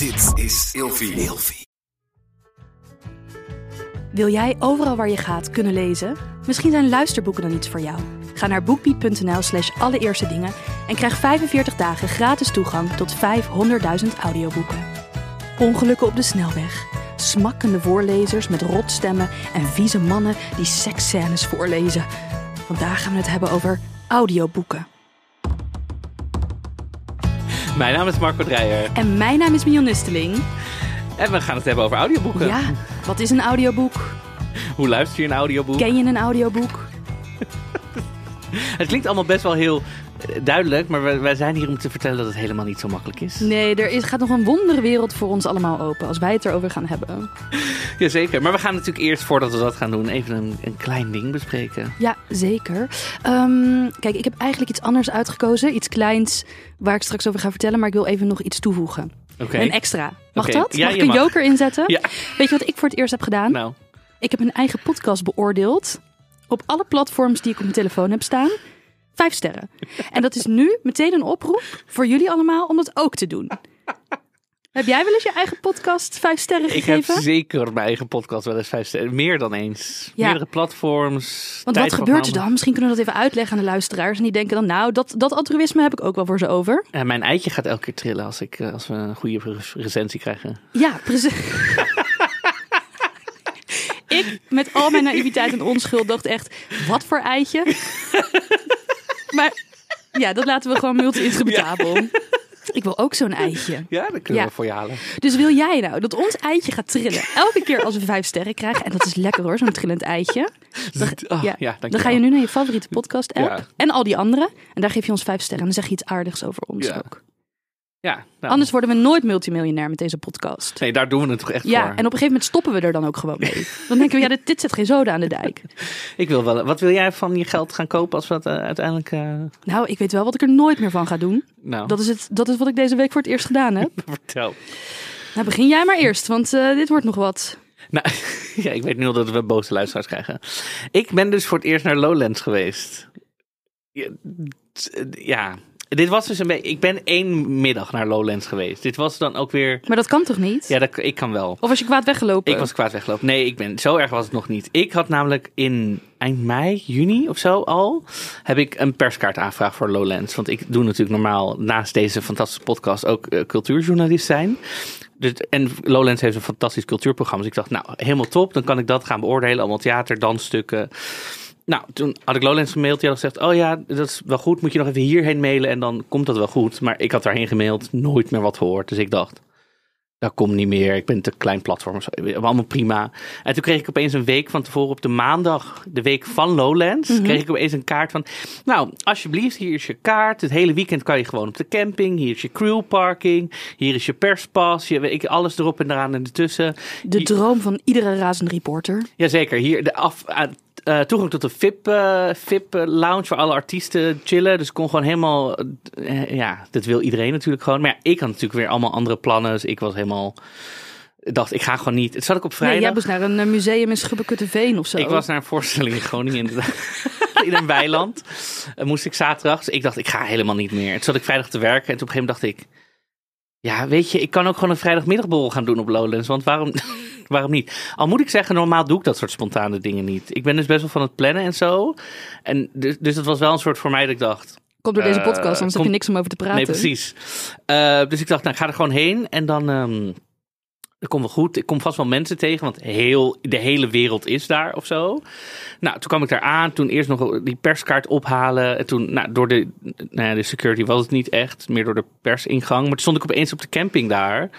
Dit is Ilfie. Wil jij overal waar je gaat kunnen lezen? Misschien zijn luisterboeken dan iets voor jou. Ga naar boekbeat.nl slash allereerste dingen en krijg 45 dagen gratis toegang tot 500.000 audioboeken. Ongelukken op de snelweg, smakkende voorlezers met rotstemmen en vieze mannen die seksscènes voorlezen. Vandaag gaan we het hebben over audioboeken. Mijn naam is Marco Dreyer En mijn naam is Mion Nusteling. en we gaan het hebben over audioboeken. Ja, wat is een audioboek? Hoe luister je een audioboek? Ken je een audioboek? Het klinkt allemaal best wel heel duidelijk, maar wij, wij zijn hier om te vertellen dat het helemaal niet zo makkelijk is. Nee, er is, gaat nog een wondere wereld voor ons allemaal open als wij het erover gaan hebben. Jazeker, maar we gaan natuurlijk eerst, voordat we dat gaan doen, even een, een klein ding bespreken. Ja, zeker. Ehm, kijk, ik heb eigenlijk iets anders uitgekozen. Iets kleins waar ik straks over ga vertellen. Maar ik wil even nog iets toevoegen. Oké. Een extra. Mag dat? Ja, mag ik een mag. joker inzetten? Ja. Weet je wat ik voor het eerst heb gedaan? Nou, Ik heb mijn eigen podcast beoordeeld. Op alle platforms die ik op mijn telefoon heb staan. Vijf sterren. En dat is nu meteen een oproep voor jullie allemaal om dat ook te doen. Heb jij wel eens je eigen podcast vijf sterren ik heb gegeven? zeker mijn eigen podcast wel eens vijf sterren. Meer dan eens. Ja. Meerdere platforms. Want wat gebeurt er dan? Misschien kunnen we dat even uitleggen aan de luisteraars. En die denken dan, nou, dat, dat altruïsme heb ik ook wel voor ze over. En mijn eitje gaat elke keer trillen als, ik, eh, als we een goede re- recensie krijgen. Ja, precies. ik, met al mijn naïviteit en onschuld, dacht echt, wat voor eitje? Maar ja, dat laten we gewoon multi-interpretabel. Ik wil ook zo'n eitje. Ja, dat kunnen Ja. we voor je halen. Dus wil jij nou dat ons eitje gaat trillen elke keer als we vijf sterren krijgen? En dat is lekker hoor, zo'n trillend eitje. Dan, Oh, ja, ja, dan ga je nu naar je favoriete podcast app en al die andere. En daar geef je ons vijf sterren. En dan zeg je iets aardigs over ons ook. Ja, nou, Anders worden we nooit multimiljonair met deze podcast. Nee, daar doen we het toch echt Ja, voor. en op een gegeven moment stoppen we er dan ook gewoon mee. Dan denken we, ja, dit, dit zet geen zoden aan de dijk. Ik wil wel. Wat wil jij van je geld gaan kopen als we dat eh, uiteindelijk. eh, Nou, ik weet wel wat ik er nooit meer van ga doen. nou, Dat is, het, dat is wat ik deze week voor het eerst gedaan heb. vertel. Nou, begin jij maar eerst, want eh, dit wordt nog wat. Nou, ja, ik weet nu al dat we boze luisteraars krijgen. Ik ben dus voor het eerst naar Lowlands geweest. Ja, ja, dit was dus een beetje. Ik ben één middag naar Lowlands geweest. Dit was dan ook weer. Maar dat kan toch niet? Ja, dat, ik kan wel. Of was je kwaad weggelopen? Ik was kwaad weggelopen. Nee, ik ben, zo erg was het nog niet. Ik had namelijk in eind mei, juni of zo al, heb ik een perskaartaanvraag voor Lowlands. Want ik doe natuurlijk normaal naast deze fantastische podcast ook eh, cultuurjournalist zijn. Dus, en Lowlands heeft een fantastisch cultuurprogramma. Dus ik dacht, nou, helemaal top. Dan kan ik dat gaan beoordelen. Allemaal theater, dansstukken. Nou, toen had ik Lowlands gemaild. Die had gezegd, oh ja, dat is wel goed. Moet je nog even hierheen mailen en dan komt dat wel goed. Maar ik had daarheen gemaild, nooit meer wat gehoord. Dus ik dacht, dat komt niet meer. Ik ben te klein platform. Allemaal prima. En toen kreeg ik opeens een week van tevoren op de maandag, de week van Lowlands, kreeg ik opeens een kaart van, nou, alsjeblieft, hier is je kaart. Het hele weekend kan je gewoon op de camping. Hier is je crewparking. Hier is je perspas. Je, weet ik, alles erop en eraan en ertussen. De droom van iedere razend reporter. Jazeker, hier de af, eh, toegang tot de VIP, eh, VIP eh, lounge waar alle artiesten chillen. Dus ik kon gewoon helemaal, ja, dat wil iedereen natuurlijk gewoon. Maar ja, ik had natuurlijk weer allemaal andere plannen. Dus ik was helemaal, dacht, ik ga gewoon niet. Het zat ik op Nee, vrijdag. jij moest naar een museum in Schubbekutteveen of zo. Ik was naar een voorstelling in Groningen inderdaad. in een weiland. Moest ik zaterdag. Dus ik dacht, ik ga helemaal niet meer. Toen zat ik vrijdag te werken. En toen op een gegeven moment dacht ik... Ja, weet je, ik kan ook gewoon een vrijdagmiddagborrel gaan doen op Lowlands. Want waarom, waarom niet? Al moet ik zeggen, normaal doe ik dat soort spontane dingen niet. Ik ben dus best wel van het plannen en zo. En dus, dus het was wel een soort voor mij dat ik dacht... Komt door deze Eh, podcast, anders heb je niks om over te praten. Nee, precies. Eh, dus ik dacht, nou, ik ga er gewoon heen. En dan... ehm dat komt wel goed. Ik kom vast wel mensen tegen, want heel, de hele wereld is daar of zo. Nou, toen kwam ik daar aan. Toen eerst nog die perskaart ophalen. En toen, nou, door de, nou ja, de security was het niet echt. Meer door de persingang. Maar toen stond ik opeens op de camping daar.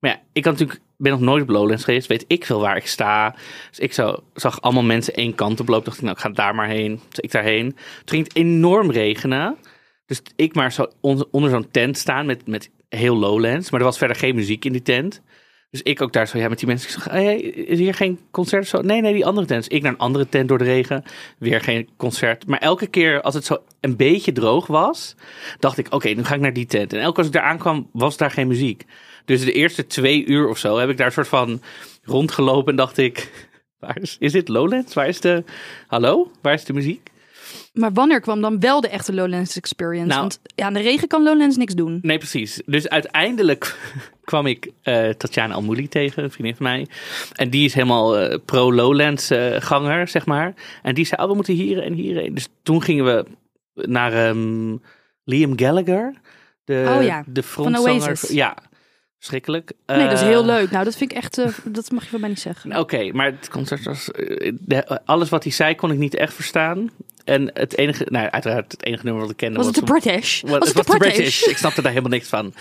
Maar ja, ik had natuurlijk, ben nog nooit op Lowlands geweest. Weet ik veel waar ik sta. Dus ik zag allemaal mensen één kant op lopen. Dacht ik, nou, ik ga daar maar heen. Dus ik daarheen. Toen ging het enorm regenen. Dus ik maar zo on- onder zo'n tent staan met, met heel Lowlands. Maar er was verder geen muziek in die tent. Dus ik ook daar zo, ja, met die mensen. Ik zeg, hey, is hier geen concert of zo? Nee, nee, die andere tent. Dus ik naar een andere tent door de regen. Weer geen concert. Maar elke keer als het zo een beetje droog was, dacht ik, oké, nu ga ik naar die tent. En elke keer als ik daar aankwam, was daar geen muziek. Dus de eerste twee uur of zo heb ik daar een soort van rondgelopen en dacht ik, waar is, is dit Lowlands? Waar is de, hallo? Waar is de muziek? Maar wanneer kwam dan wel de echte Lowlands experience? Nou- Want ja, aan de regen kan Lowlands niks doen. Nee, precies. Dus uiteindelijk kwam ik eh Tatjana Almouli tegen, een vriendin van mij. En die is helemaal eh, pro-Lowlands eh, ganger, zeg maar. En die zei, oh, we moeten hier en hierheen. Dus toen gingen we naar ehm, Liam Gallagher. De, Oh ja, de van frontzanger. Oasis. Ja, schrikkelijk. Nee, dat is heel leuk. Nou, dat vind ik echt, dat mag je van mij niet zeggen. Oké, maar het concert was. de- alles wat hij zei kon ik niet echt verstaan. En het enige, nou uiteraard het enige nummer wat ik kende was het de. British? Was het de British? Ik snapte daar helemaal niks van.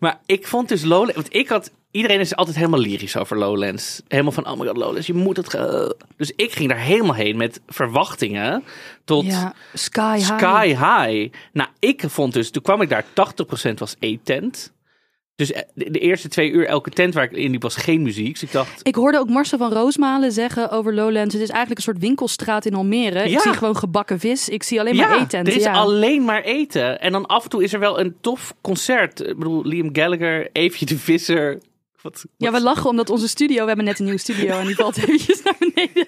Maar ik vond dus Lowlands. Want ik had. Iedereen is altijd helemaal lyrisch over Lowlands. Helemaal van, oh my god, Lowlands, je moet het. ge-" Dus ik ging daar helemaal heen met verwachtingen tot Ja, sky high. sky high. Nou, ik vond dus, toen kwam ik daar, 80% was E-tent. Dus eh, de, eerste twee uur, elke tent waar ik in liep, was geen muziek. Dus ik dacht, Ik hoorde ook Marcel van Roosmalen zeggen over Lowlands. Het is eigenlijk een soort winkelstraat in Almere. Ik Ja. zie gewoon gebakken vis. Ik zie alleen maar ja, etenten. er is ja. alleen maar eten. En dan af en toe is er wel een tof concert. Ik bedoel, Liam Gallagher, Eefje de Visser. Wat, Ja, we lachen omdat onze studio, we hebben net een nieuwe studio en die valt eventjes naar beneden.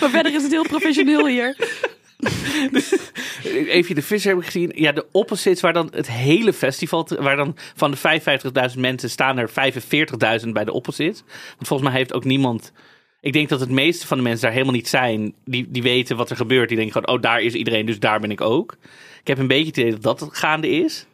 Maar verder is het heel professioneel hier. Eefje de Visser heb ik gezien. Ja, de opposites waar dan het hele festival, waar dan van de 55.000 mensen staan er 45.000 bij de opposites. Want volgens mij heeft ook niemand... Ik denk dat het meeste van de mensen daar helemaal niet zijn. Die, die weten wat er gebeurt. Die denken gewoon, oh daar is iedereen, dus daar ben ik ook. Ik heb een beetje het idee dat dat gaande is.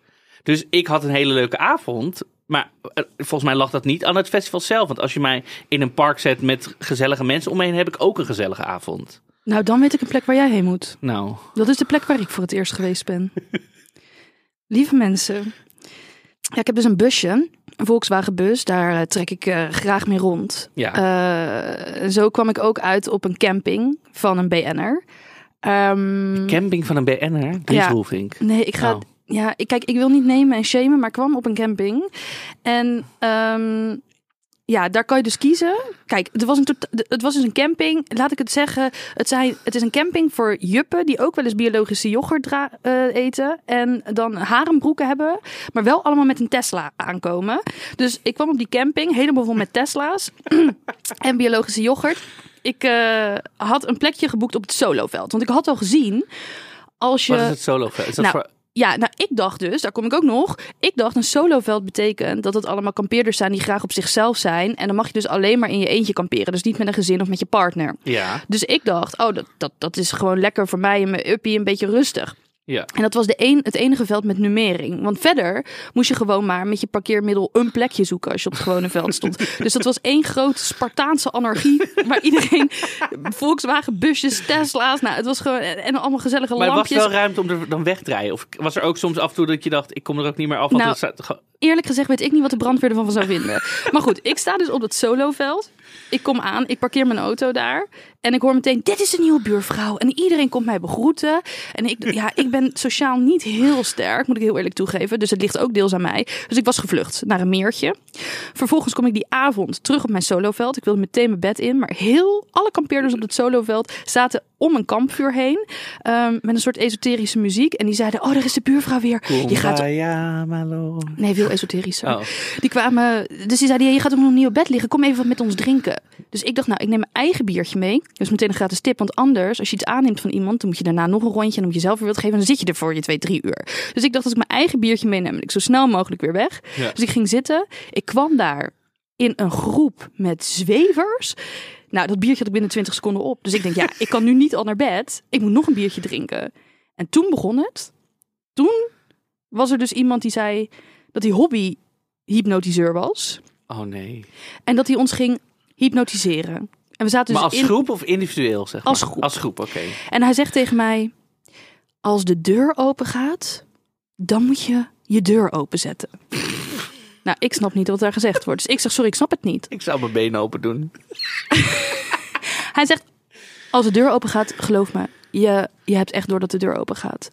Dus ik had een hele leuke avond. Maar eh, volgens mij lag dat niet aan het festival zelf. Want als je mij in een park zet met gezellige mensen om me heen, heb ik ook een gezellige avond. Nou, dan weet ik een plek waar jij heen moet. Nou, Dat is de plek waar ik voor het eerst geweest ben. Lieve mensen. Ja, ik heb dus een busje, een Volkswagen bus. Daar eh, trek ik eh, graag mee rond. ja. Eh, zo kwam ik ook uit op een camping van een BN'er. Ehm, Camping van een BN'er, Driesroelvink. Nee, ik ga. Oh. Ja, ik, kijk, ik wil niet nemen en shamen, maar ik kwam op een camping. En ehm, ja, daar kan je dus kiezen. Kijk, het was, een het was dus een camping. Laat ik het zeggen. Het, zijn, het is een camping voor juppen die ook wel eens biologische yoghurt eh, eten. En dan harenbroeken hebben. Maar wel allemaal met een Tesla aankomen. Dus ik kwam op die camping helemaal vol met Tesla's. en biologische yoghurt. Ik eh, had een plekje geboekt op het soloveld. Want ik had al gezien. Als je... Wat is het solo? Is dat Nou, voor... Ja, nou, ik dacht dus, daar kom ik ook nog. Ik dacht, een soloveld betekent dat het allemaal kampeerders zijn die graag op zichzelf zijn. En dan mag je dus alleen maar in je eentje kamperen. Dus niet met een gezin of met je partner. Ja, Dus ik dacht, oh, dat, dat, dat is gewoon lekker voor mij en mijn uppie een beetje rustig. Ja. En dat was de een, het enige veld met numering. Want verder moest je gewoon maar met je parkeermiddel een plekje zoeken als je op het gewone veld stond. Dus dat was één grote Spartaanse anarchie. Waar iedereen Volkswagen busjes, Tesla's. Nou, het was gewoon. En allemaal gezellige Maar was lampjes. er wel ruimte om er dan weg te rijden? Of was er ook soms af en toe dat je dacht, ik kom er ook niet meer af? Want Nou, Eerlijk gezegd weet ik niet wat de brandweer ervan zou vinden. Maar goed, ik sta dus op het soloveld. Ik kom aan, ik parkeer mijn auto daar. En ik hoor meteen, dit is de nieuwe buurvrouw. En iedereen komt mij begroeten. En ik, ja, ik ben sociaal niet heel sterk, moet ik heel eerlijk toegeven. Dus het ligt ook deels aan mij. Dus ik was gevlucht naar een meertje. Vervolgens kom ik die avond terug op mijn soloveld. Ik wilde meteen mijn bed in. Maar heel, alle kampeerders op het soloveld zaten om een kampvuur heen. ehm, met een soort esoterische muziek. En die zeiden, oh, daar is de buurvrouw weer. Je gaat. Nee, veel esoterischer. Oh. Die kwamen, dus die zeiden, ja, je gaat ook nog niet op bed liggen. Kom even wat met ons drinken. Dus ik dacht, nou, ik neem mijn eigen biertje mee. Dus meteen een gratis tip. Want anders, als je iets aanneemt van iemand, dan moet je daarna nog een rondje. En dan moet je zelf weer wat geven. En dan zit je er voor je twee, drie uur. Dus ik dacht, als ik mijn eigen biertje meeneem, ik zo snel mogelijk weer weg. Ja. Dus ik ging zitten. Ik kwam daar in een groep met zwevers. Nou, dat biertje had ik binnen 20 seconden op. Dus ik denk, ja, ik kan nu niet al naar bed. Ik moet nog een biertje drinken. En toen begon het. Toen was er dus iemand die zei dat hij hobby hypnotiseur was. Oh nee. En dat hij ons ging hypnotiseren. En we zaten maar dus als in... groep of individueel, zeg maar? Als groep. Als groep, oké. En hij zegt tegen mij: Als de deur open gaat, dan moet je je deur openzetten. Nou, ik snap niet wat daar gezegd wordt. Dus ik zeg: Sorry, ik snap het niet. Ik zou mijn benen open doen. Hij zegt: Als de deur open gaat, geloof me, je, je hebt echt door dat de deur open gaat.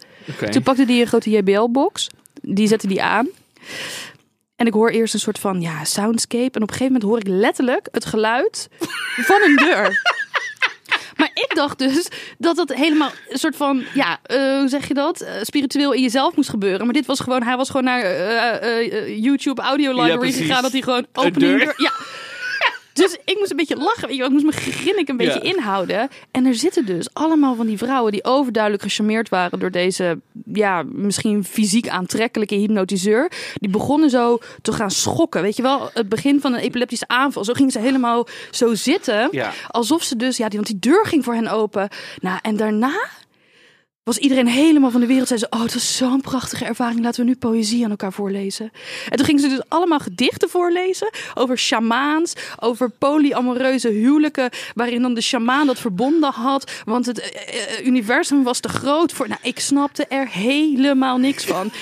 Toen pakte hij een grote JBL-box. Die zette die aan. En ik hoor eerst een soort van ja, soundscape. En op een gegeven moment hoor ik letterlijk het geluid van een deur. Maar ik dacht dus dat dat helemaal een soort van, ja, eh, hoe zeg je dat? Eh, spiritueel in jezelf moest gebeuren. Maar dit was gewoon, hij was gewoon naar eh, YouTube Audio Library gegaan. Dat hij gewoon opening deur. Ja. Dus ik moest een beetje lachen. weet je. Ik moest mijn grinnik een beetje Ja. inhouden. En er zitten dus allemaal van die vrouwen die overduidelijk gecharmeerd waren door deze, ja, misschien fysiek aantrekkelijke hypnotiseur. Die begonnen zo te gaan schokken. Weet je wel, het begin van een epileptische aanval. Zo gingen ze helemaal zo zitten. Ja. Alsof ze dus, ja, die, want die deur ging voor hen open. Nou, en daarna was iedereen helemaal van de wereld. Zei ze, oh, het was zo'n prachtige ervaring. Laten we nu poëzie aan elkaar voorlezen. En toen gingen ze dus allemaal gedichten voorlezen over shamaans, over polyamoreuze huwelijken, waarin dan de shamaan dat verbonden had, want het eh, eh, universum was te groot voor. Nou, ik snapte er helemaal niks van.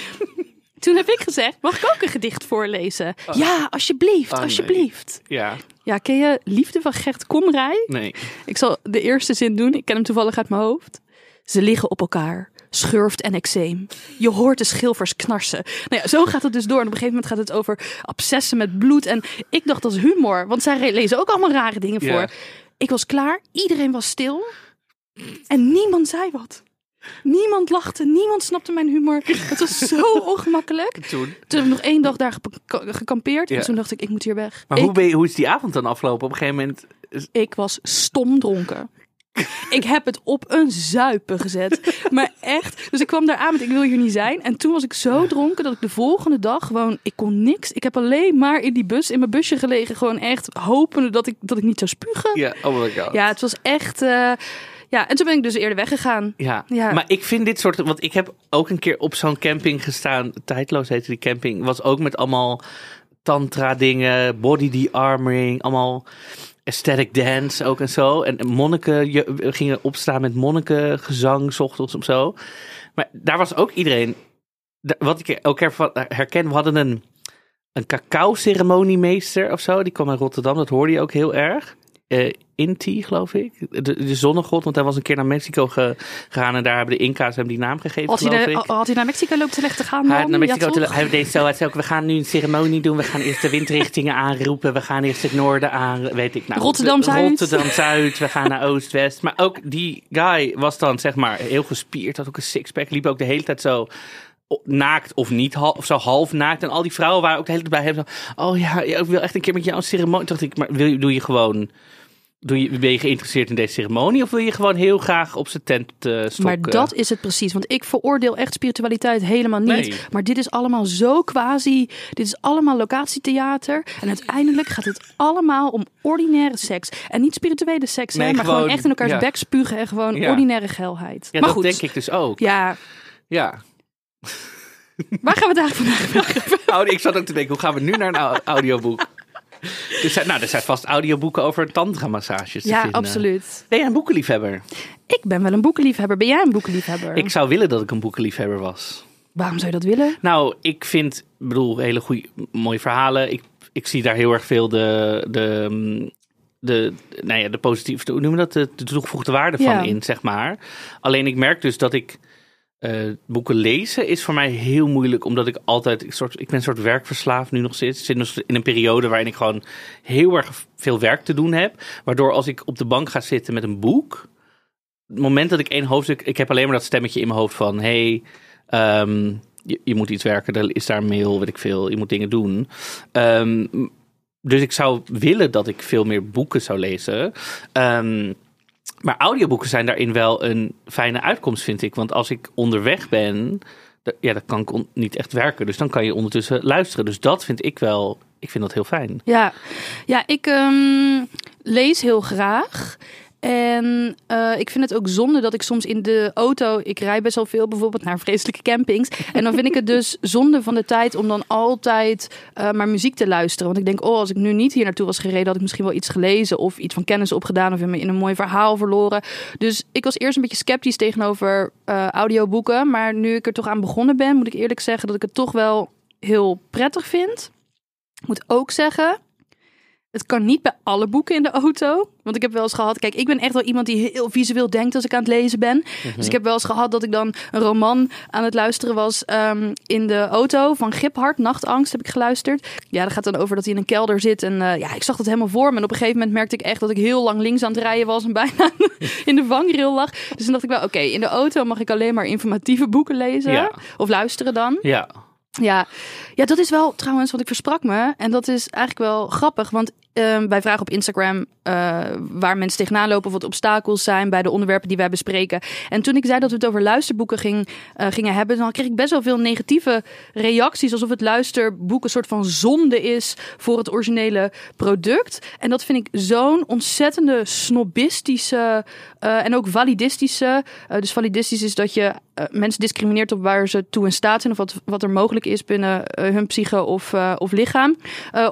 Toen heb ik gezegd, mag ik ook een gedicht voorlezen? Ja, alsjeblieft, Oh, nee. alsjeblieft. Ja, Ja, ken je Liefde van Gert Komrij? nee. Ik zal de eerste zin doen. Ik ken hem toevallig uit mijn hoofd. Ze liggen op elkaar. Schurft en eczeem. Je hoort de schilfers knarsen. Nou ja, zo gaat het dus door. En op een gegeven moment gaat het over obsessen met bloed. En ik dacht dat is humor. Want zij lezen ook allemaal rare dingen voor. Ik was klaar. Iedereen was stil. En niemand zei wat. Niemand lachte. Niemand snapte mijn humor. Het was zo ongemakkelijk. Toen. Toen heb ik nog één dag daar gekampeerd. Ja. En toen dacht ik, ik moet hier weg. Maar ik, hoe, ben je, hoe is die avond dan afgelopen? Op een gegeven moment... ik was stom dronken. Ik heb het op een zuipen gezet. Maar echt. Dus ik kwam daar aan met ik wil hier niet zijn. En toen was ik zo dronken dat ik de volgende dag gewoon... Ik kon niks. Ik heb alleen maar in die bus, in mijn busje gelegen. Gewoon echt hopende dat ik, dat ik niet zou spugen. Ja, Ja, oh my god. het was echt... eh, ja, en toen ben ik dus eerder weggegaan. Ja. Ja. maar ik vind dit soort... Want ik heb ook een keer op zo'n camping gestaan. Tijdloos heette die camping. Was ook met allemaal tantra dingen, body de-armoring, allemaal aesthetic dance ook en zo. En monniken gingen opstaan met monnikengezang, 's ochtends of zo. Maar daar was ook iedereen... Wat ik ook herken, we hadden een, een cacao-ceremoniemeester of zo. Die kwam uit Rotterdam, dat hoorde je ook heel erg. Eh Inti, geloof ik. De, de zonnegod, want hij was een keer naar Mexico ge- gegaan en daar hebben de Inca's hem die naam gegeven, Had hij, naar, ik. had hij naar Mexico lopen terecht te gaan Hij, naar Mexico, Ja, te- hij deed zo, hij zei ook, we gaan nu een ceremonie doen. We gaan eerst de windrichtingen aanroepen. We gaan eerst het noorden aan, weet ik nou. Rotterdam-Zuid. Rotterdam-Zuid. We gaan naar Oost-West. Maar ook die guy was dan zeg maar heel gespierd. Had ook een sixpack. Liep ook de hele tijd zo naakt of niet, of zo half naakt. En al die vrouwen waren ook de hele tijd bij hem zo, oh ja, ik wil echt een keer met jou een ceremonie. Toen dacht ik, maar wil, je- doe je gewoon... Doe je, ben je geïnteresseerd in deze ceremonie? Of wil je gewoon heel graag op zijn tent stokken? Maar dat is het precies. Want ik veroordeel echt spiritualiteit helemaal niet. Nee. Maar dit is allemaal zo quasi. Dit is allemaal locatietheater. En uiteindelijk gaat het allemaal om ordinaire seks. En niet spirituele seks, hè, Nee, maar gewoon, gewoon, echt in elkaars ja. bek spugen. En gewoon Ja. ordinaire geilheid. Ja, maar dat goed, denk ik dus ook. ja, ja. waar gaan we het eigenlijk vandaag over? Oh, ik zat ook te denken, hoe gaan we nu naar een au- audioboek? Er zijn, nou, er zijn vast audioboeken over tantra-massages te Ja, vinden. absoluut. Ben jij een boekenliefhebber? Ik ben wel een boekenliefhebber. Ben jij een boekenliefhebber? Ik zou willen dat ik een boekenliefhebber was. Waarom zou je dat willen? Nou, ik vind, ik bedoel, hele goede, mooie verhalen. Ik, ik zie daar heel erg veel de, de, de, nou ja, de positieve, hoe noemen we dat, de, de toegevoegde waarde Ja. van in, zeg maar. Alleen ik merk dus dat ik eh, boeken lezen is voor mij heel moeilijk, omdat ik altijd, ik, soort, ik ben een soort werkverslaafd nu nog steeds. Ik zit nog in een periode waarin ik gewoon heel erg veel werk te doen heb. Waardoor als ik op de bank ga zitten met een boek, het moment dat ik één hoofdstuk, ik heb alleen maar dat stemmetje in mijn hoofd van, hey, ehm, je, je moet iets werken, er is daar mail, weet ik veel, je moet dingen doen. Ehm, dus ik zou willen dat ik veel meer boeken zou lezen. Ehm, maar audioboeken zijn daarin wel een fijne uitkomst, vind ik. Want als ik onderweg ben, ja, dan kan ik niet echt werken. Dus dan kan je ondertussen luisteren. Dus dat vind ik wel, ik vind dat heel fijn. Ja, ja ik ehm, lees heel graag. En eh, ik vind het ook zonde dat ik soms in de auto, ik rij best wel veel bijvoorbeeld naar vreselijke campings. En dan vind ik het dus zonde van de tijd om dan altijd eh, maar muziek te luisteren. Want ik denk, oh, als ik nu niet hier naartoe was gereden, had ik misschien wel iets gelezen of iets van kennis opgedaan of in een mooi verhaal verloren. Dus ik was eerst een beetje sceptisch tegenover eh, audioboeken. Maar nu ik er toch aan begonnen ben, moet ik eerlijk zeggen dat ik het toch wel heel prettig vind. Ik moet ook zeggen, het kan niet bij alle boeken in de auto. Want ik heb wel eens gehad, kijk, ik ben echt wel iemand die heel visueel denkt als ik aan het lezen ben. Dus ik heb wel eens gehad dat ik dan een roman aan het luisteren was ehm, in de auto van Giphart, Nachtangst heb ik geluisterd. Ja, dat gaat dan over dat hij in een kelder zit. En eh, ja, ik zag dat helemaal voor me. En op een gegeven moment merkte ik echt dat ik heel lang links aan het rijden was en bijna in de vangrail lag. Dus toen dacht ik wel, oké, in de auto mag ik alleen maar informatieve boeken lezen. Ja. Of luisteren dan. Ja, Ja. ja, dat is wel trouwens, want ik versprak me. En dat is eigenlijk wel grappig. Want ehm, wij vragen op Instagram eh, waar mensen tegenaan lopen, of wat obstakels zijn bij de onderwerpen die wij bespreken. En toen ik zei dat we het over luisterboeken ging, eh, gingen hebben, dan kreeg ik best wel veel negatieve reacties. Alsof het luisterboek een soort van zonde is voor het originele product. En dat vind ik zo'n ontzettende snobistische eh, en ook validistische. dus validistisch is dat je mensen discrimineert op waar ze toe in staat zijn of wat, wat er mogelijk is binnen hun psyche of, of lichaam.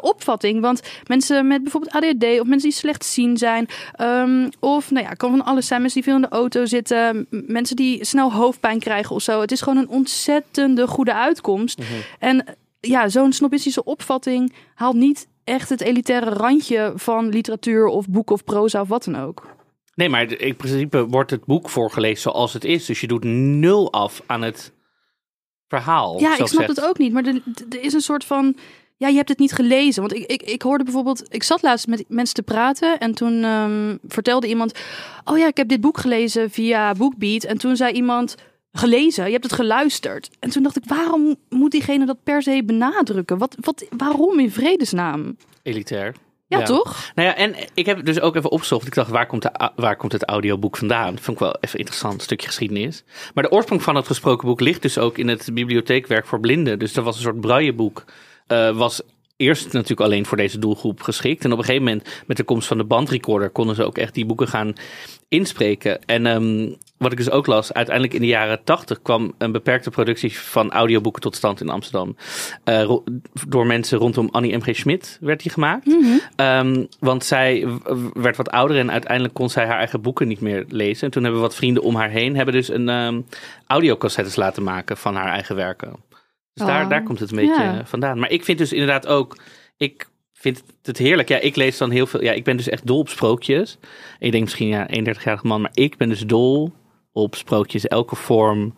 Opvatting, want mensen met bijvoorbeeld ADHD of mensen die slecht zien zijn, ehm, of nou ja, kan van alles zijn, mensen die veel in de auto zitten, mensen die snel hoofdpijn krijgen of zo. Het is gewoon een ontzettende goede uitkomst. En eh, ja, zo'n snobistische opvatting haalt niet echt het elitaire randje van literatuur of boek of proza of wat dan ook. Nee, maar in principe wordt het boek voorgelezen zoals het is. Dus je doet nul af aan het verhaal. Ja, ik snap het ook niet. Maar er, er is een soort van. Ja, je hebt het niet gelezen. Want ik, ik, ik hoorde bijvoorbeeld. Ik zat laatst met mensen te praten. En toen ehm, vertelde iemand. Oh ja, ik heb dit boek gelezen via Bookbeat. En toen zei iemand. Gelezen, je hebt het geluisterd. En toen dacht ik, waarom moet diegene dat per se benadrukken? Wat, wat, waarom in vredesnaam? Elitair. Ja, toch? Nou ja, en ik heb dus ook even opgezocht. Ik dacht, waar komt, de, waar komt het audioboek vandaan? Vond ik wel even interessant, een stukje geschiedenis. Maar de oorsprong van het gesproken boek ligt dus ook in het bibliotheekwerk voor blinden. Dus dat was een soort brailleboek. Eh was eerst natuurlijk alleen voor deze doelgroep geschikt. En op een gegeven moment, met de komst van de bandrecorder, konden ze ook echt die boeken gaan inspreken. En ehm, wat ik dus ook las, uiteindelijk in de jaren tachtig kwam een beperkte productie van audioboeken tot stand in Amsterdam. Eh, door mensen rondom Annie M.G. Schmidt werd die gemaakt. Ehm, want zij werd wat ouder en uiteindelijk kon zij haar eigen boeken niet meer lezen. En toen hebben wat vrienden om haar heen hebben dus een um, audiocassettes laten maken van haar eigen werken. Dus daar, Oh, daar komt het een beetje ja. eh, vandaan. Maar ik vind dus inderdaad ook, ik vind het heerlijk. Ja, ik lees dan heel veel. Ja, ik ben dus echt dol op sprookjes. Ik denk misschien ja, 31-jarige man, maar ik ben dus dol op sprookjes, elke vorm.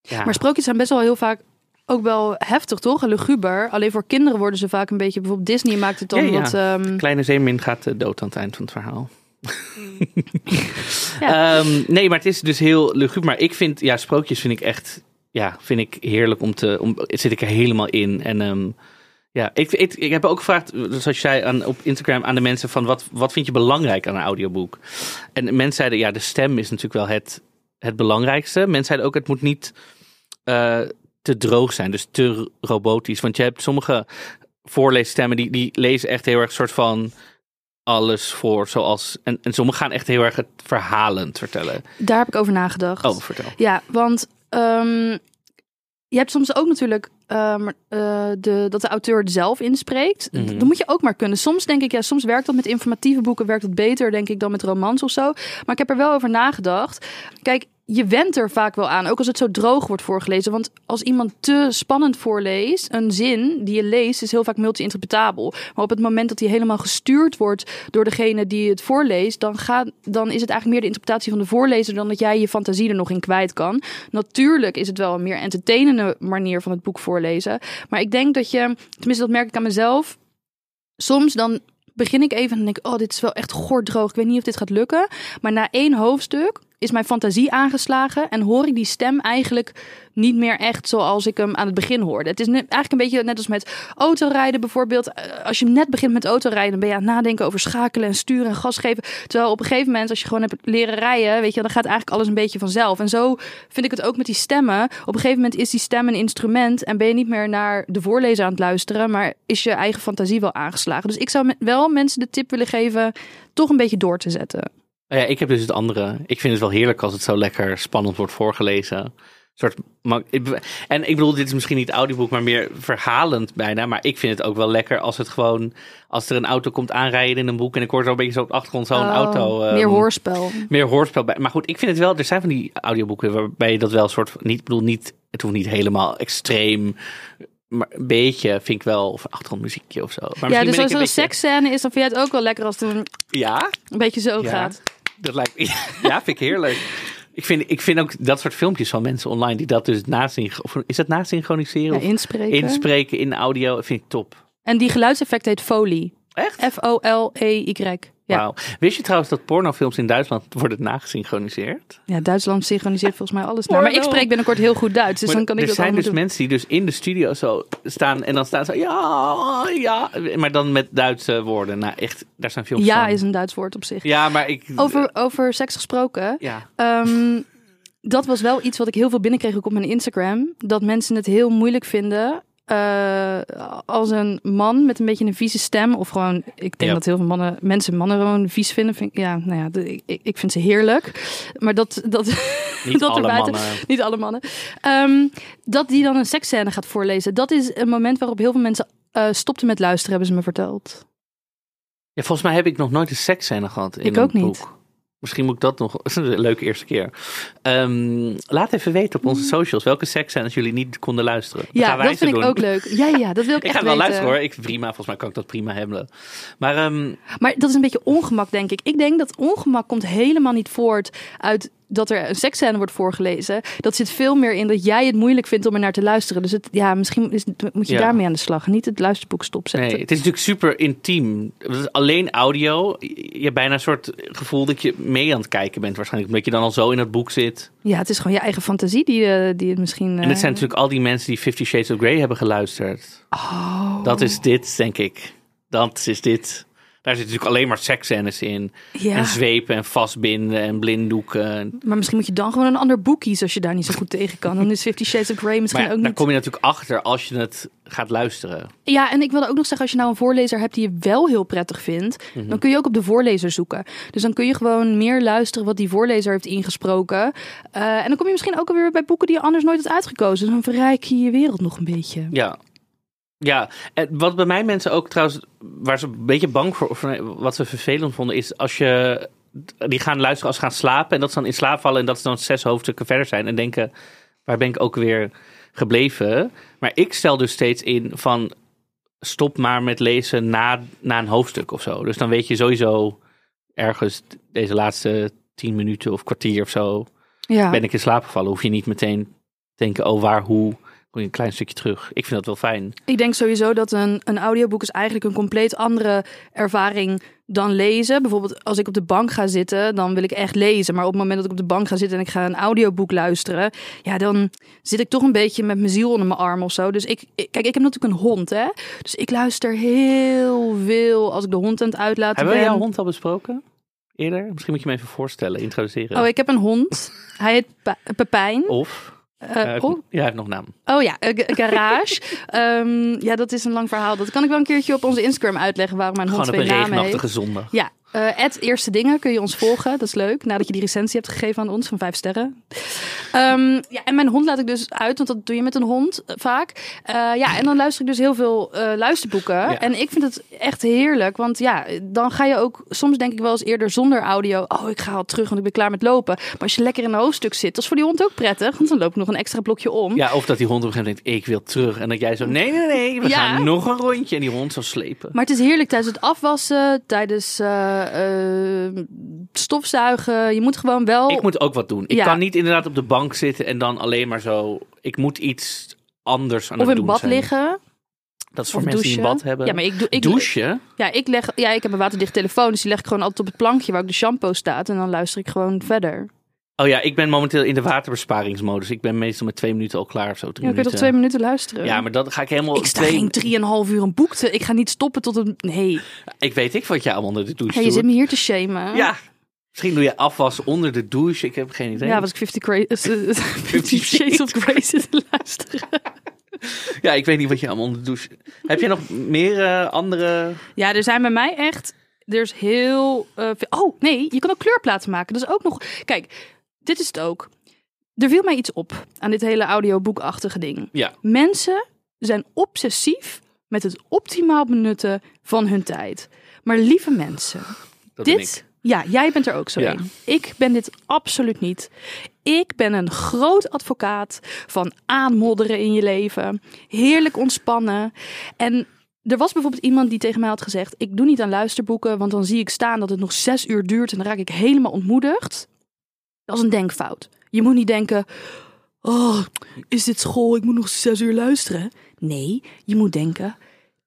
Ja. Maar sprookjes zijn best wel heel vaak ook wel heftig, toch? En luguber. Alleen voor kinderen worden ze vaak een beetje... Bijvoorbeeld Disney maakt het dan Ja, ja. wat... ehm, Kleine Zeemin gaat eh, dood aan het eind van het verhaal. Ja. Ehm, nee, maar het is dus heel luguber. Maar ik vind, ja, sprookjes vind ik echt, ja, vind ik heerlijk om te, om, zit ik er helemaal in. En ehm, ja, ik, ik, ik heb ook gevraagd, zoals je zei aan, op Instagram aan de mensen van wat, wat vind je belangrijk aan een audioboek? En mensen zeiden, ja, de stem is natuurlijk wel het, het belangrijkste. Mensen zeiden ook, het moet niet eh, te droog zijn, dus te robotisch. Want je hebt sommige voorleesstemmen die, die lezen echt heel erg soort van alles voor, zoals en, en sommigen gaan echt heel erg het verhalend vertellen. Daar heb ik over nagedacht. Oh, vertel. Ja, want ehm, je hebt soms ook natuurlijk ehm, eh, de, dat de auteur het zelf inspreekt. Mhm. Dan moet je ook maar kunnen. Soms denk ik, ja, soms werkt dat met informatieve boeken werkt dat beter, denk ik, dan met romans of zo. Maar ik heb er wel over nagedacht. Kijk, je went er vaak wel aan, ook als het zo droog wordt voorgelezen. Want als iemand te spannend voorleest, een zin die je leest, is heel vaak multi-interpretabel. Maar op het moment dat die helemaal gestuurd wordt door degene die het voorleest, dan, gaat, dan is het eigenlijk meer de interpretatie van de voorlezer dan dat jij je fantasie er nog in kwijt kan. Natuurlijk is het wel een meer entertainende manier van het boek voorlezen. Maar ik denk dat je, tenminste dat merk ik aan mezelf, soms dan begin ik even en denk ik, oh, dit is wel echt gordroog. Ik weet niet of dit gaat lukken. Maar na één hoofdstuk is mijn fantasie aangeslagen en hoor ik die stem eigenlijk niet meer echt zoals ik hem aan het begin hoorde. Het is eigenlijk een beetje net als met autorijden bijvoorbeeld. Eh, Als je net begint met autorijden, dan ben je aan het nadenken over schakelen en sturen en gas geven. Terwijl op een gegeven moment, als je gewoon hebt leren rijden, weet je, dan gaat eigenlijk alles een beetje vanzelf. En zo vind ik het ook met die stemmen. Op een gegeven moment is die stem een instrument en ben je niet meer naar de voorlezer aan het luisteren, maar is je eigen fantasie wel aangeslagen. Dus ik zou wel mensen de tip willen geven toch een beetje door te zetten. Ja, ik heb dus het andere. Ik vind het wel heerlijk als het zo lekker spannend wordt voorgelezen. Een Soort, en ik bedoel, dit is misschien niet audioboek, maar meer verhalend bijna. Maar ik vind het ook wel lekker als het gewoon, als er een auto komt aanrijden in een boek en ik hoor zo een beetje zo op de achtergrond zo'n Oh, auto. ehm, meer hoorspel. meer hoorspel bij. Maar goed, ik vind het wel, er zijn van die audioboeken waarbij je dat wel een soort, niet, ik bedoel niet, het hoeft niet helemaal extreem, maar een beetje vind ik wel, of een achtergrondmuziekje of zo. Maar Ja, dus als er een een beetje- seksscène is, dan vind jij het ook wel lekker als het een, Ja, een beetje zo Ja. gaat. Dat lijkt ja, vind ik heerlijk. Ik vind, ik vind ook dat soort filmpjes van mensen online die dat dus nasynch, of is dat nasynchroniseren Ja, inspreken. inspreken in audio, vind ik top. En die geluidseffect heet Foley. Echt? F-O-L-E-Y. Ja. Wauw. Wist je trouwens dat pornofilms in Duitsland worden nagesynchroniseerd? Ja, Duitsland synchroniseert volgens mij alles. Nou, maar ik spreek binnenkort heel goed Duits, dus Maar dan kan ik er dat zijn allemaal dus doen. mensen die dus in de studio zo staan en dan staan ze ja, ja, maar dan met Duitse woorden. Nou, echt, daar zijn films Ja van. is een Duits woord op zich. Ja, maar ik... Over, over seks gesproken. Ja. Ehm, dat was wel iets wat ik heel veel binnenkreeg ook op mijn Instagram. Dat mensen het heel moeilijk vinden. Eh, als een man met een beetje een vieze stem. Of gewoon, ik denk Ja. dat heel veel mannen, mensen mannen gewoon vies vinden. Vind, ja, nou ja, de- ik, ik vind ze heerlijk. Maar dat, dat, Niet dat alle mannen. niet alle mannen. Ehm, dat die dan een seksscène gaat voorlezen. Dat is een moment waarop heel veel mensen eh, stopten met luisteren, hebben ze me verteld. Ja, volgens mij heb ik nog nooit een seksscène gehad in Ik een ook niet. boek. Misschien moet ik dat nog... Dat is een leuke eerste keer. Ehm, laat even weten op onze socials welke seksscènes jullie niet konden luisteren. Dan Mm. Ja, dat vind ik doen. ook leuk. Ja, ja, dat wil ik, Ik echt ga het wel luisteren hoor. Ik, prima, volgens mij kan ik dat prima hebben. Maar ehm, Maar dat is een beetje ongemak, denk ik. Ik denk dat ongemak komt helemaal niet voort uit dat er een seksscène wordt voorgelezen. Dat zit veel meer in dat jij het moeilijk vindt om er naar te luisteren. Dus het, ja, misschien is, moet je Ja. daarmee aan de slag. Niet het luisterboek stopzetten. nee, het is natuurlijk super intiem. Het is alleen audio. Je hebt bijna een soort gevoel dat je mee aan het kijken bent waarschijnlijk. Omdat je dan al zo in het boek zit. Ja, het is gewoon je eigen fantasie die, eh, die het misschien... En het zijn eh, natuurlijk al die mensen die Fifty Shades of Grey hebben geluisterd. Oh, Dat is dit, denk ik. Dat is dit. Daar zitten natuurlijk alleen maar seksscènes in. ja. En zwepen en vastbinden en blinddoeken. Maar misschien moet je dan gewoon een ander boek kiezen als je daar niet zo goed tegen kan. Dan is Fifty Shades of Grey misschien Maar ja, ook daar niet... kom je natuurlijk achter als je het gaat luisteren. Ja, en ik wilde ook nog zeggen, als je nou een voorlezer hebt die je wel heel prettig vindt, Mhm. dan kun je ook op de voorlezer zoeken. Dus dan kun je gewoon meer luisteren wat die voorlezer heeft ingesproken. Eh, en dan kom je misschien ook alweer bij boeken die je anders nooit had uitgekozen. Dus dan verrijk je je wereld nog een beetje. Ja. Ja, en wat bij mij mensen ook trouwens, waar ze een beetje bang voor, of wat ze vervelend vonden, is als je, die gaan luisteren als ze gaan slapen en dat ze dan in slaap vallen en dat ze dan zes hoofdstukken verder zijn en denken, waar ben ik ook weer gebleven? Maar ik stel dus steeds in van, stop maar met lezen na, na een hoofdstuk of zo. Dus dan weet je sowieso ergens deze laatste tien minuten of kwartier of zo, Ja. ben ik in slaap gevallen. Hoef je niet meteen te denken, oh waar, hoe, je een klein stukje terug. Ik vind dat wel fijn. Ik denk sowieso dat een, een audioboek is eigenlijk een compleet andere ervaring dan lezen. Bijvoorbeeld als ik op de bank ga zitten, dan wil ik echt lezen. Maar op het moment dat ik op de bank ga zitten en ik ga een audioboek luisteren, ja, dan zit ik toch een beetje met mijn ziel onder mijn arm of zo. Dus ik, ik- kijk, ik heb natuurlijk een hond, hè. Dus ik luister heel veel als ik de hond aan het uitlaten Hebben we ben. jouw hond al besproken? Eerder? Misschien moet je hem even voorstellen, introduceren. Oh, ik heb een hond. Hij heet Pa- Pepijn. Of? Eh, heeft- oh, Ja, hij heeft nog naam. Oh ja, een ga- garage. Ehm, ja, dat is een lang verhaal. Dat kan ik wel een keertje op onze Instagram uitleggen waarom mijn hond Gewoon op twee een namen heeft. regenachtige zondag. Ja, eh het eerste dingen kun je ons volgen. Dat is leuk. Nadat je die recensie hebt gegeven aan ons van vijf sterren. Ehm, ja, en mijn hond laat ik dus uit, want dat doe je met een hond eh, vaak. Eh, ja, en dan luister ik dus heel veel eh, luisterboeken. Ja. En ik vind het echt heerlijk, want ja, dan ga je ook soms denk ik wel eens eerder zonder audio. Oh, ik ga al terug, want ik ben klaar met lopen. Maar als je lekker in een hoofdstuk zit, dat is voor die hond ook prettig, want dan loop ik nog een extra blokje om. Ja, of dat die hond op een gegeven moment denkt, ik wil terug. En dat jij zo, nee, nee, nee, we Ja. gaan nog een rondje. En die hond zo slepen. Maar het is heerlijk tijdens het afwassen, tijdens eh, stofzuigen. Je moet gewoon wel. Ik moet ook wat doen. Ik Ja. kan niet inderdaad op de bank zitten en dan alleen maar zo... Ik moet iets anders aan of het in doen bad zijn. liggen. Dat is voor Of mensen die een bad hebben. Ja, maar ik doe. Ik, Douchen? Ja, ik leg. Ja, ik heb een waterdicht telefoon, dus die leg ik gewoon altijd op het plankje waar ook de shampoo staat. En dan luister ik gewoon verder. Oh ja, ik ben momenteel in de waterbesparingsmodus. Ik ben meestal met twee minuten al klaar of zo. Drie Ja, kun je toch twee minuten luisteren? Ja, maar dan ga ik helemaal... ik sta twee... geen drieënhalf uur een boek te. Ik ga niet stoppen tot een. Nee. Ik weet ik wat jij allemaal onder de douche Ja, je doet. zit me hier te shamen. Ja. Misschien doe je afwas onder de douche. Ik heb geen idee. Ja, was ik 50, cra- eh, 50 Shades of Grey zitten luisteren. Ja, ik weet niet wat je allemaal onder de douche... Heb je nog meer eh, andere... Ja, er zijn bij mij echt. Er is heel eh, veel. Oh nee, je kan ook kleurplaten maken. Dat is ook nog. Kijk, dit is het ook. Er viel mij iets op aan dit hele audioboekachtige ding. Ja. Mensen zijn obsessief met het optimaal benutten van hun tijd. Maar lieve mensen, Dat dit. Ja, jij bent er ook zo Ja. in. Ik ben dit absoluut niet. Ik ben een groot advocaat van aanmodderen in je leven. Heerlijk ontspannen. En er was bijvoorbeeld iemand die tegen mij had gezegd: Ik doe niet aan luisterboeken, want dan zie ik staan dat het nog zes uur duurt en dan raak ik helemaal ontmoedigd. Dat is een denkfout. Je moet niet denken: Oh, is dit school? Ik moet nog zes uur luisteren. Nee, je moet denken: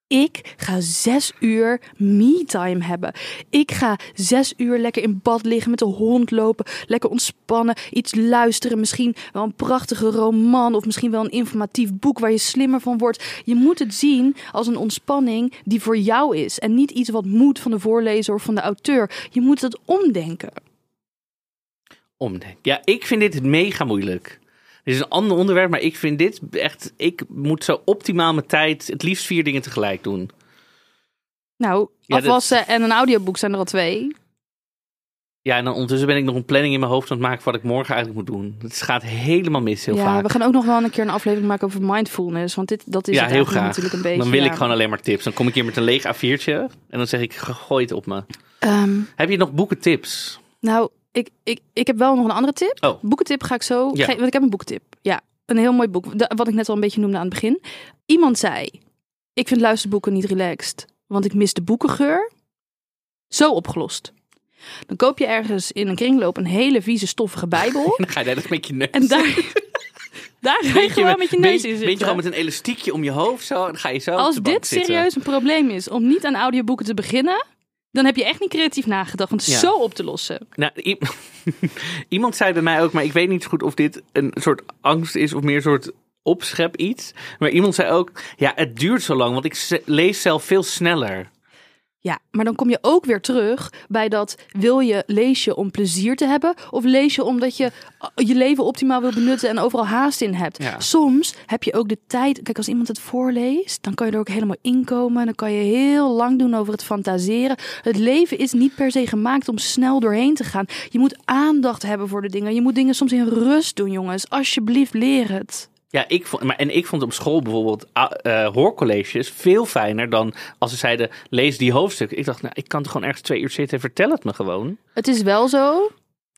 ik ga zes uur me-time hebben. Ik ga zes uur lekker in bad liggen met de hond lopen. Lekker ontspannen. Iets luisteren. Misschien wel een prachtige roman. Of misschien wel een informatief boek waar je slimmer van wordt. Je moet het zien als een ontspanning die voor jou is. En niet iets wat moet van de voorlezer of van de auteur. Je moet het omdenken. Omdenken. Ja, ik vind dit mega moeilijk. Dit is een ander onderwerp, maar ik vind dit echt... Ik moet zo optimaal mijn tijd het liefst vier dingen tegelijk doen. Nou, Ja, dat- afwassen en een audioboek zijn er al twee. Ja, en dan ondertussen ben ik nog een planning in mijn hoofd aan het maken wat ik morgen eigenlijk moet doen. Het gaat helemaal mis heel ja, vaak. we gaan ook nog wel een keer een aflevering maken over mindfulness. Want dit, dat is ja, heel graag. natuurlijk een beetje. dan wil ik gewoon alleen maar tips. Dan kom ik hier met een leeg A4'tje en dan zeg ik, gooi het op me. Ehm, Heb je nog boekentips? nou, ik, ik, ik heb wel nog een andere tip. Oh. Boekentip ga ik zo. Ja. ge- want ik heb een boekentip. Ja, een heel mooi boek. De- wat ik net al een beetje noemde aan het begin. Iemand zei: Ik vind luisterboeken niet relaxed, want ik mis de boekengeur. Zo opgelost. Dan koop je ergens in een kringloop een hele vieze, stoffige Bijbel. Dan ga je net met je neus. en daar, daar ga je gewoon met je neus in Ben je gewoon met een elastiekje om je hoofd zo en dan ga je zo op Als dit serieus een probleem is om niet aan audioboeken te beginnen, dan heb je echt niet creatief nagedacht. Want het Ja. zo op te lossen. Nou, iemand zei bij mij ook, maar ik weet niet zo goed of dit een soort angst is of meer een soort opschep iets. Maar iemand zei ook, ja, het duurt zo lang, want ik lees zelf veel sneller. Ja, maar dan kom je ook weer terug bij dat wil je lees je om plezier te hebben of lees je omdat je uh, je leven optimaal wil benutten en overal haast in hebt. Ja. Soms heb je ook de tijd. Kijk, als iemand het voorleest, dan kan je er ook helemaal in komen. Dan kan je heel lang doen over het fantaseren. Het leven is niet per se gemaakt om snel doorheen te gaan. Je moet aandacht hebben voor de dingen. Je moet dingen soms in rust doen, jongens. Alsjeblieft, leer het. Ja, ik vond, maar, en ik vond op school bijvoorbeeld eh, hoorcolleges veel fijner dan als ze zeiden, lees die hoofdstukken. Ik dacht, nou, ik kan toch gewoon ergens twee uur zitten en vertel het me gewoon. Het is wel zo.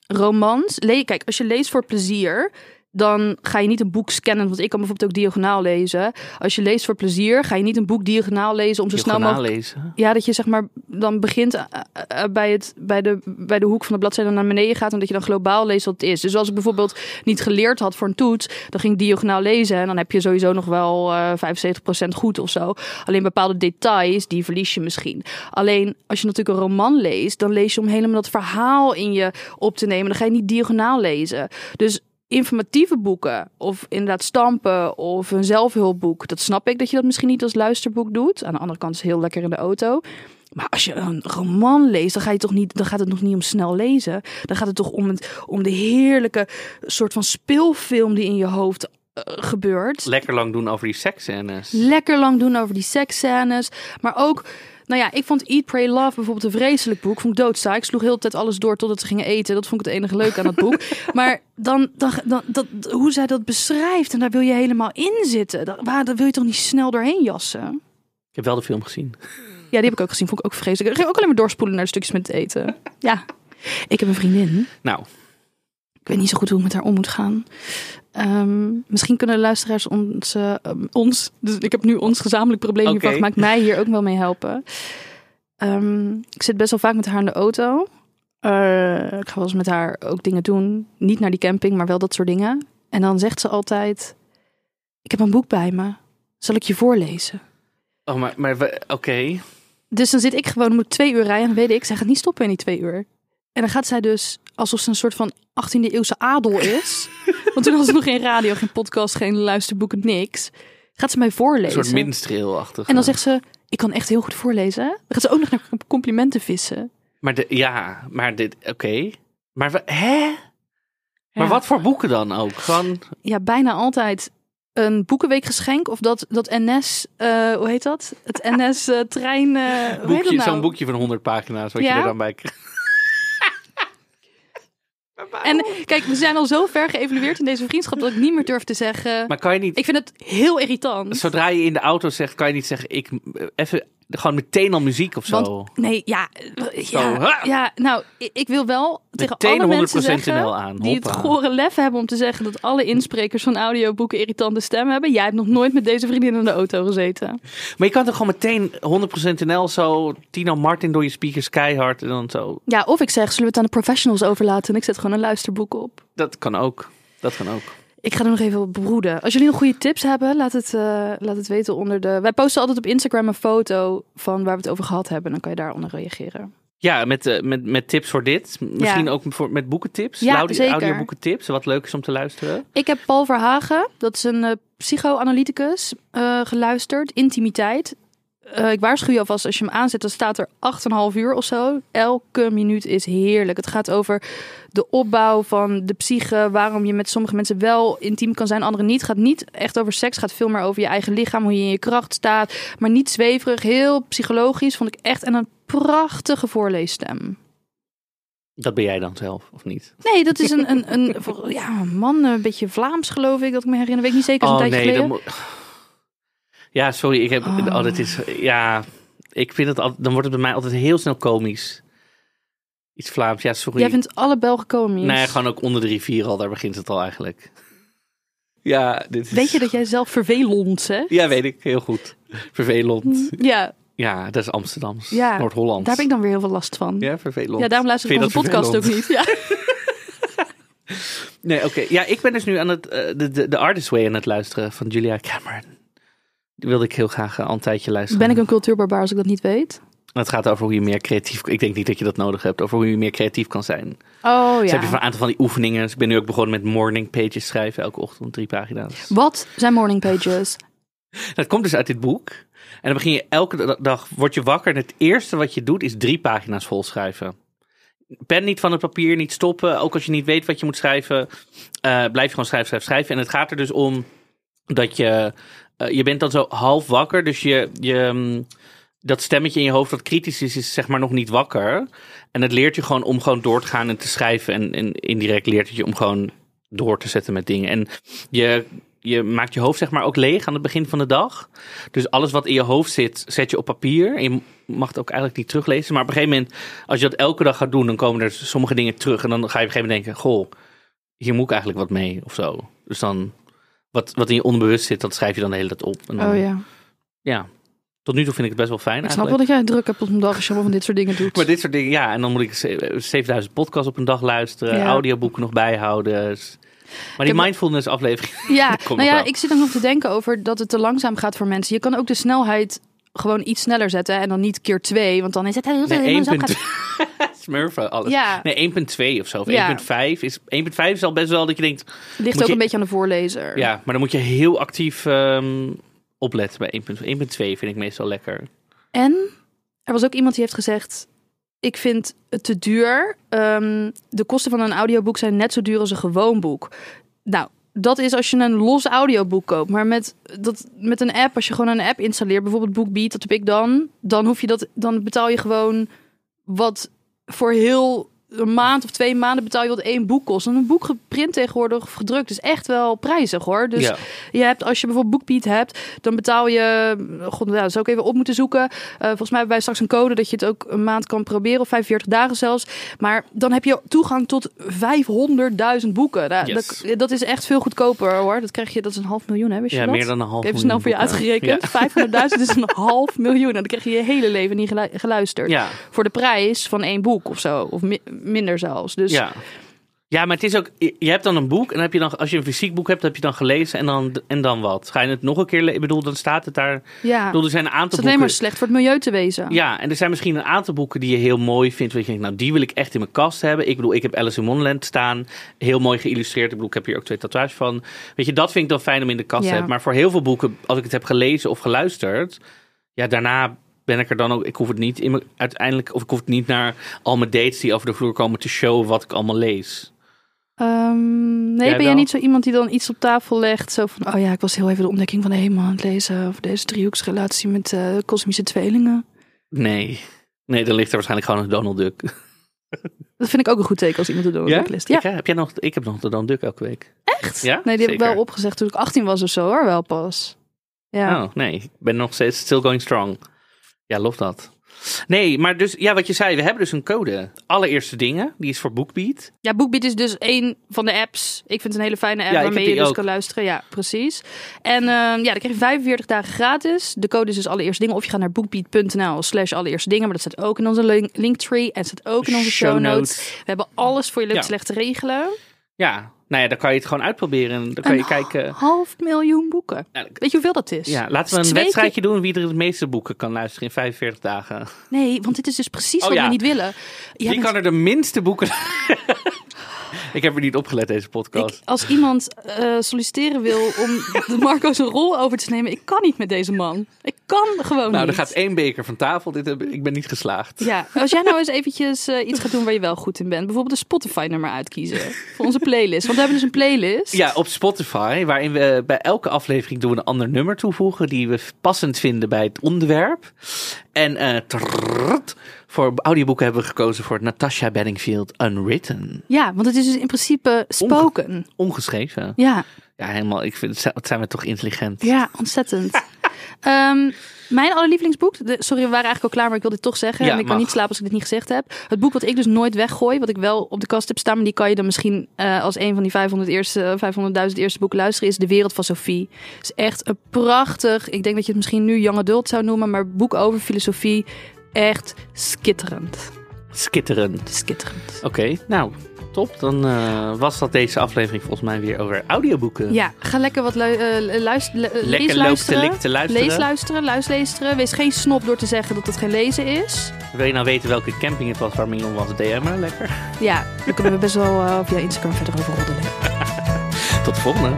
Romans. Kijk, als je leest voor plezier, dan ga je niet een boek scannen. Want ik kan bijvoorbeeld ook diagonaal lezen. Als je leest voor plezier, ga je niet een boek diagonaal lezen om zo snel mogelijk. lezen. Ja, dat je zeg maar dan begint eh, eh, bij, het, bij, de, bij de hoek van de bladzijde naar beneden gaat. En dat je dan globaal leest wat het is. Dus als ik bijvoorbeeld niet geleerd had voor een toets, dan ging ik diagonaal lezen. En dan heb je sowieso nog wel eh 75% goed of zo. Alleen bepaalde details, die verlies je misschien. Alleen als je natuurlijk een roman leest, dan lees je om helemaal dat verhaal in je op te nemen. Dan ga je niet diagonaal lezen. Dus informatieve boeken of inderdaad stampen of een zelfhulpboek. Dat snap ik dat je dat misschien niet als luisterboek doet. Aan de andere kant is het heel lekker in de auto. Maar als je een roman leest, dan, ga je toch niet, dan gaat het nog niet om snel lezen. Dan gaat het toch om, het, om de heerlijke soort van speelfilm die in je hoofd eh, gebeurt. Lekker lang doen over die seksscènes. Lekker lang doen over die seksscènes. Maar ook, nou ja, ik vond Eat, Pray, Love bijvoorbeeld een vreselijk boek. Vond ik doodsaai. Ik sloeg heel de tijd alles door totdat ze gingen eten. Dat vond ik het enige leuke aan het boek. maar dan, dan, dan dat, hoe zij dat beschrijft, en daar wil je helemaal in zitten. Daar, waar, daar wil je toch niet snel doorheen jassen? Ik heb wel de film gezien. Ja, die heb ik ook gezien. Vond ik ook vreselijk. Ik ging ook alleen maar doorspoelen naar de stukjes met het eten. Ja. Ik heb een vriendin. Nou, Ik weet niet zo goed hoe ik met haar om moet gaan. Ehm, misschien kunnen luisteraars ons, eh, um, ons, dus ik heb nu ons gezamenlijk probleem hiervan Oké. gemaakt, mij hier ook wel mee helpen. Ehm, ik zit best wel vaak met haar in de auto. Eh, ik ga wel eens met haar ook dingen doen. Niet naar die camping, maar wel dat soort dingen. En dan zegt ze altijd: Ik heb een boek bij me. Zal ik je voorlezen? oh, maar, maar oké. Dus dan zit ik gewoon, moet ik twee uur rijden. En dan weet ik, zij gaat niet stoppen in die twee uur. En dan gaat zij dus, alsof ze een soort van 18e eeuwse adel is. Want toen was er nog geen radio, geen podcast, geen luisterboeken, niks. Gaat ze mij Een voorlezen. soort minstreelachtig. en dan zegt ze, ik kan echt heel goed voorlezen. Dan gaat ze ook nog naar complimenten vissen. Maar de, ja, maar dit, oké. Maar we, hè? Maar Ja. wat voor boeken dan ook? Gewoon, Ja, bijna altijd een boekenweekgeschenk. Of dat, dat NS, eh, hoe heet dat? Het NS-trein, heet dat boekje, nou? zo'n boekje van 100 pagina's, wat Ja? je er dan bij krijgt. En kijk, we zijn al zo ver geëvalueerd in deze vriendschap dat ik niet meer durf te zeggen. Maar kan je niet, Ik vind het heel irritant. zodra je in de auto zegt, kan je niet zeggen, ik, eh, even, gewoon meteen al muziek of zo. Want nee, ja, Zo, ja, ja, nou, ik- wil wel tegen Meteen alle mensen 100% zeggen aan, die het gore lef hebben om te zeggen dat alle insprekers van audioboeken irritante stem hebben. Jij hebt nog nooit met deze vriendin in de auto gezeten. Maar je kan toch gewoon meteen 100% NL zo, Tino Martin door je speakers keihard en dan zo. Ja, of ik zeg, zullen we het aan de professionals overlaten en ik zet gewoon een luisterboek op. Dat kan ook. Dat kan ook. Ik ga er nog even op broeden. Als jullie nog goede tips hebben, laat het, eh, laat het weten onder de... Wij posten altijd op Instagram een foto van waar we het over gehad hebben. Dan kan je daaronder reageren. Ja, met, eh, met, met tips voor dit. Misschien ook voor, met boekentips. Ja, Audio- zeker. Audioboekentips. Wat leuk is om te luisteren. Ik heb Paul Verhagen, dat is een eh, psychoanalyticus, geluisterd. Intimiteit. Eh, ik waarschuw je alvast, als je hem aanzet, dan staat er 8,5 uur of zo. Elke minuut is heerlijk. Het gaat over de opbouw van de psyche, waarom je met sommige mensen wel intiem kan zijn, anderen niet. Het gaat niet echt over seks, het gaat veel meer over je eigen lichaam, hoe je in je kracht staat. Maar niet zweverig, heel psychologisch, vond ik echt. En een prachtige voorleesstem. Dat ben jij dan zelf, of niet? Nee, dat is een, een, een, ja, man, een beetje Vlaams geloof ik, dat ik me herinner. Weet ik niet zeker, is een tijdje dan geleden. Ja, sorry. Ik heb... Oh. Oh. is... Ja, ik vind het al, dan wordt het bij mij altijd heel snel komisch. Iets Vlaams. Ja, sorry. Jij vindt alle Belgen komisch. Nee, gewoon ook onder de rivier al. Daar begint het al eigenlijk. Ja, dit is... Weet je dat jij zelf vervelend, hè? Ja, weet ik. Heel goed. Vervelend. Ja, Ja, dat is Amsterdams. Ja, Noord-Hollands. daar heb ik dan weer heel veel last van. Ja, Ja, vervelend. daarom luister ik onze dat podcast ook niet. Ja. Nee, oké. Ja, ik ben dus nu aan het, eh, de, de, de Artist Way aan het luisteren van Julia Cameron. Wilde ik heel graag eh, een tijdje luisteren. Ben ik een cultuurbarbaar als ik dat niet weet? Het gaat over hoe je meer creatief... Ik denk niet dat je dat nodig hebt. Over hoe je meer creatief kan zijn. Oh Dus ja. heb je van een aantal van die oefeningen. Dus ik ben nu ook begonnen met morning pages schrijven. Elke ochtend drie pagina's. Wat zijn morning pages? Dat komt dus uit dit boek. En dan begin je elke da- dag, word je wakker. En het eerste wat je doet is drie pagina's volschrijven. Pen niet van het papier, niet stoppen. Ook als je niet weet wat je moet schrijven, eh, blijf je gewoon schrijven, schrijven, schrijven. En het gaat er dus om dat je, eh, je bent dan zo half wakker. Dus je, je, mm, dat stemmetje in je hoofd dat kritisch is, is zeg maar nog niet wakker. En het leert je gewoon om gewoon door te gaan en te schrijven. En, en indirect leert het je om gewoon door te zetten met dingen. En je, je maakt je hoofd zeg maar ook leeg aan het begin van de dag. Dus alles wat in je hoofd zit, zet je op papier. En je mag het ook eigenlijk niet teruglezen. Maar op een gegeven moment, als je dat elke dag gaat doen, dan komen er sommige dingen terug. En dan ga je op een gegeven moment denken, goh, hier moet ik eigenlijk wat mee of zo. Dus dan, wat, wat in je onderbewust zit, dat schrijf je dan de hele tijd op. En dan, Oh ja. ja. Tot nu toe vind ik het best wel fijn Ik snap wel dat jij druk hebt op een dag als je allemaal van dit soort dingen doet. Maar dit soort dingen, ja. En dan moet ik ze- 7000 podcasts op een dag luisteren. Ja. Audioboeken nog bijhouden. Maar die mindfulness aflevering. Ja, nou ja, wel. ik zit dan nog te denken over dat het te langzaam gaat voor mensen. Je kan ook de snelheid gewoon iets sneller zetten en dan niet keer twee, want dan is het heel Nee, langzaam 1.2. gaat- Smurfen, alles. Ja, Nee, 1.2 of zo. Of Ja. 1.5 is, 1.5 is al best wel dat je denkt... ligt ook je- een beetje aan de voorlezer. Ja, maar dan moet je heel actief ehm, opletten bij 1.2. 1.2 vind ik meestal lekker. En er was ook iemand die heeft gezegd: Ik vind het te duur. Ehm, de kosten van een audioboek zijn net zo duur als een gewoon boek. Nou, dat is als je een los audioboek koopt. Maar met, dat, met een app, als je gewoon een app installeert, bijvoorbeeld BookBeat, dat heb ik dan. Dan hoef je dat, dan betaal je gewoon wat voor heel een maand of twee maanden betaal je wat één boek kost. En een boek geprint tegenwoordig of gedrukt is echt wel prijzig hoor. Dus ja. je hebt, als je bijvoorbeeld BookBeat hebt, dan betaal je, god, nou, dat zou ik even op moeten zoeken. Eh, volgens mij hebben wij straks een code dat je het ook een maand kan proberen, of 45 dagen zelfs. Maar dan heb je toegang tot 500.000 boeken. Nou, Yes. dat, dat is echt veel goedkoper hoor. Dat krijg je, dat is een half miljoen, hè? Wist je ja, dat? meer dan een half Even snel voor je uitgerekend. 500.000 is een half miljoen. En dan krijg je je hele leven niet gelu- geluisterd. Ja, Voor de prijs van één boek of zo. Of mi- minder zelfs. Dus ja. Ja, maar het is ook, je hebt dan een boek en heb je dan, als je een fysiek boek hebt, heb je dan gelezen en dan, en dan wat? Ga je het nog een keer lezen? Ik bedoel, dan staat het daar. Ik ja, bedoel, er zijn een het is aantal alleen maar boeken. slecht voor het milieu te wezen. Ja, en er zijn misschien een aantal boeken die je heel mooi vindt. Waar je denkt, nou, die wil ik echt in mijn kast hebben. Ik bedoel, ik heb Alice in Wonderland staan. Heel mooi geïllustreerd. Ik bedoel, ik heb hier ook twee tatoeages van. Weet je, dat vind ik dan fijn om in de kast te hebben. Maar voor heel veel boeken, als ik het heb gelezen of geluisterd. Ja, daarna ben ik er dan ook. Ik hoef het niet in mijn, uiteindelijk. Of ik hoef het niet naar al mijn dates die over de vloer komen te showen wat ik allemaal lees. Ehm, nee, Jij ben jij niet zo iemand die dan iets op tafel legt? Zo van, oh ja, ik was heel even de ontdekking van de hemel aan het lezen. Over deze driehoeksrelatie met eh kosmische tweelingen. Nee. Nee, dan ligt er waarschijnlijk gewoon een Donald Duck. Dat vind ik ook een goed teken als iemand het door Ja? list. Ja, Ik, heb jij nog, ik heb nog de Donald Duck elke week. echt? Ja? Nee, die heb ik wel opgezegd toen ik 18 was of zo hoor, wel pas. Ja. Oh, nee. Ik ben nog steeds still going strong. Ja, lof dat. Nee, maar dus, ja, wat je zei, we hebben dus een code. Allereerste dingen, die is voor BookBeat. Ja, BookBeat is dus een van de apps. Ik vind het een hele fijne app Ja, waarmee je dus ook. kan luisteren. Ja, precies. En ehm, ja, dan krijg je 45 dagen gratis. De code is dus allereerste dingen. Of je gaat naar bookbeat.nl slash allereerste dingen. Maar dat staat ook in onze link- linktree. En staat ook in onze show, notes. We hebben alles voor je slecht te regelen. Ja, Nou ja, dan kan je het gewoon uitproberen. Dan kan je Een kijken. half miljoen boeken. Nou, Weet je hoeveel dat is? Ja, laten we een twee wedstrijdje doen wie er het meeste boeken kan luisteren in 45 dagen. Nee, want dit is dus precies Oh, wat ja. we niet willen. Jij Wie bent- kan er de minste boeken... ik heb er niet opgelet deze podcast. ik, als iemand eh, solliciteren wil om de Marco zijn rol over te nemen, ik kan niet met deze man. Ik kan gewoon nou, er niet. gaat één beker van tafel. Dit heb, ik ben niet geslaagd. Ja, als jij nou eens eventjes eh, iets gaat doen waar je wel goed in bent. Bijvoorbeeld een Spotify-nummer uitkiezen voor onze playlist. Want we hebben dus een playlist. Ja, op Spotify, waarin we bij elke aflevering doen we een ander nummer toevoegen die we passend vinden bij het onderwerp. En eh, trrrt, voor audioboeken hebben we gekozen voor Natasha Bedingfield Unwritten. Ja, want het is dus in principe spoken. Ongeschreven. Ja, Ja, helemaal. Ik vind, het zijn we toch intelligent. ja, ontzettend. Ehm, mijn allerlievelingsboek, de, sorry, we waren eigenlijk al klaar, maar ik wil dit toch zeggen. Ja, en ik kan niet slapen als ik dit niet gezegd heb. Het boek wat ik dus nooit weggooi, wat ik wel op de kast heb staan, maar die kan je dan misschien eh, als een van die 500 eerste, 500.000 eerste boeken luisteren, is De Wereld van Sophie. Het is echt een prachtig, ik denk dat je het misschien nu young adult zou noemen, maar boek over filosofie. Echt skitterend. Skitterend. Skitterend. Oké, nou, top. Dan eh, was dat deze aflevering volgens mij weer over audioboeken. Ja, ga lekker wat lu eh, luister, le- Lekker lees luisteren. te luisteren. Lees luisteren, luisteren. Wees geen snop door te zeggen dat het geen lezen is. Wil je nou weten welke camping het was waar Mignon was DM'en? Lekker. Ja, daar kunnen we best wel eh, via Instagram verder over roddelen. Tot de volgende.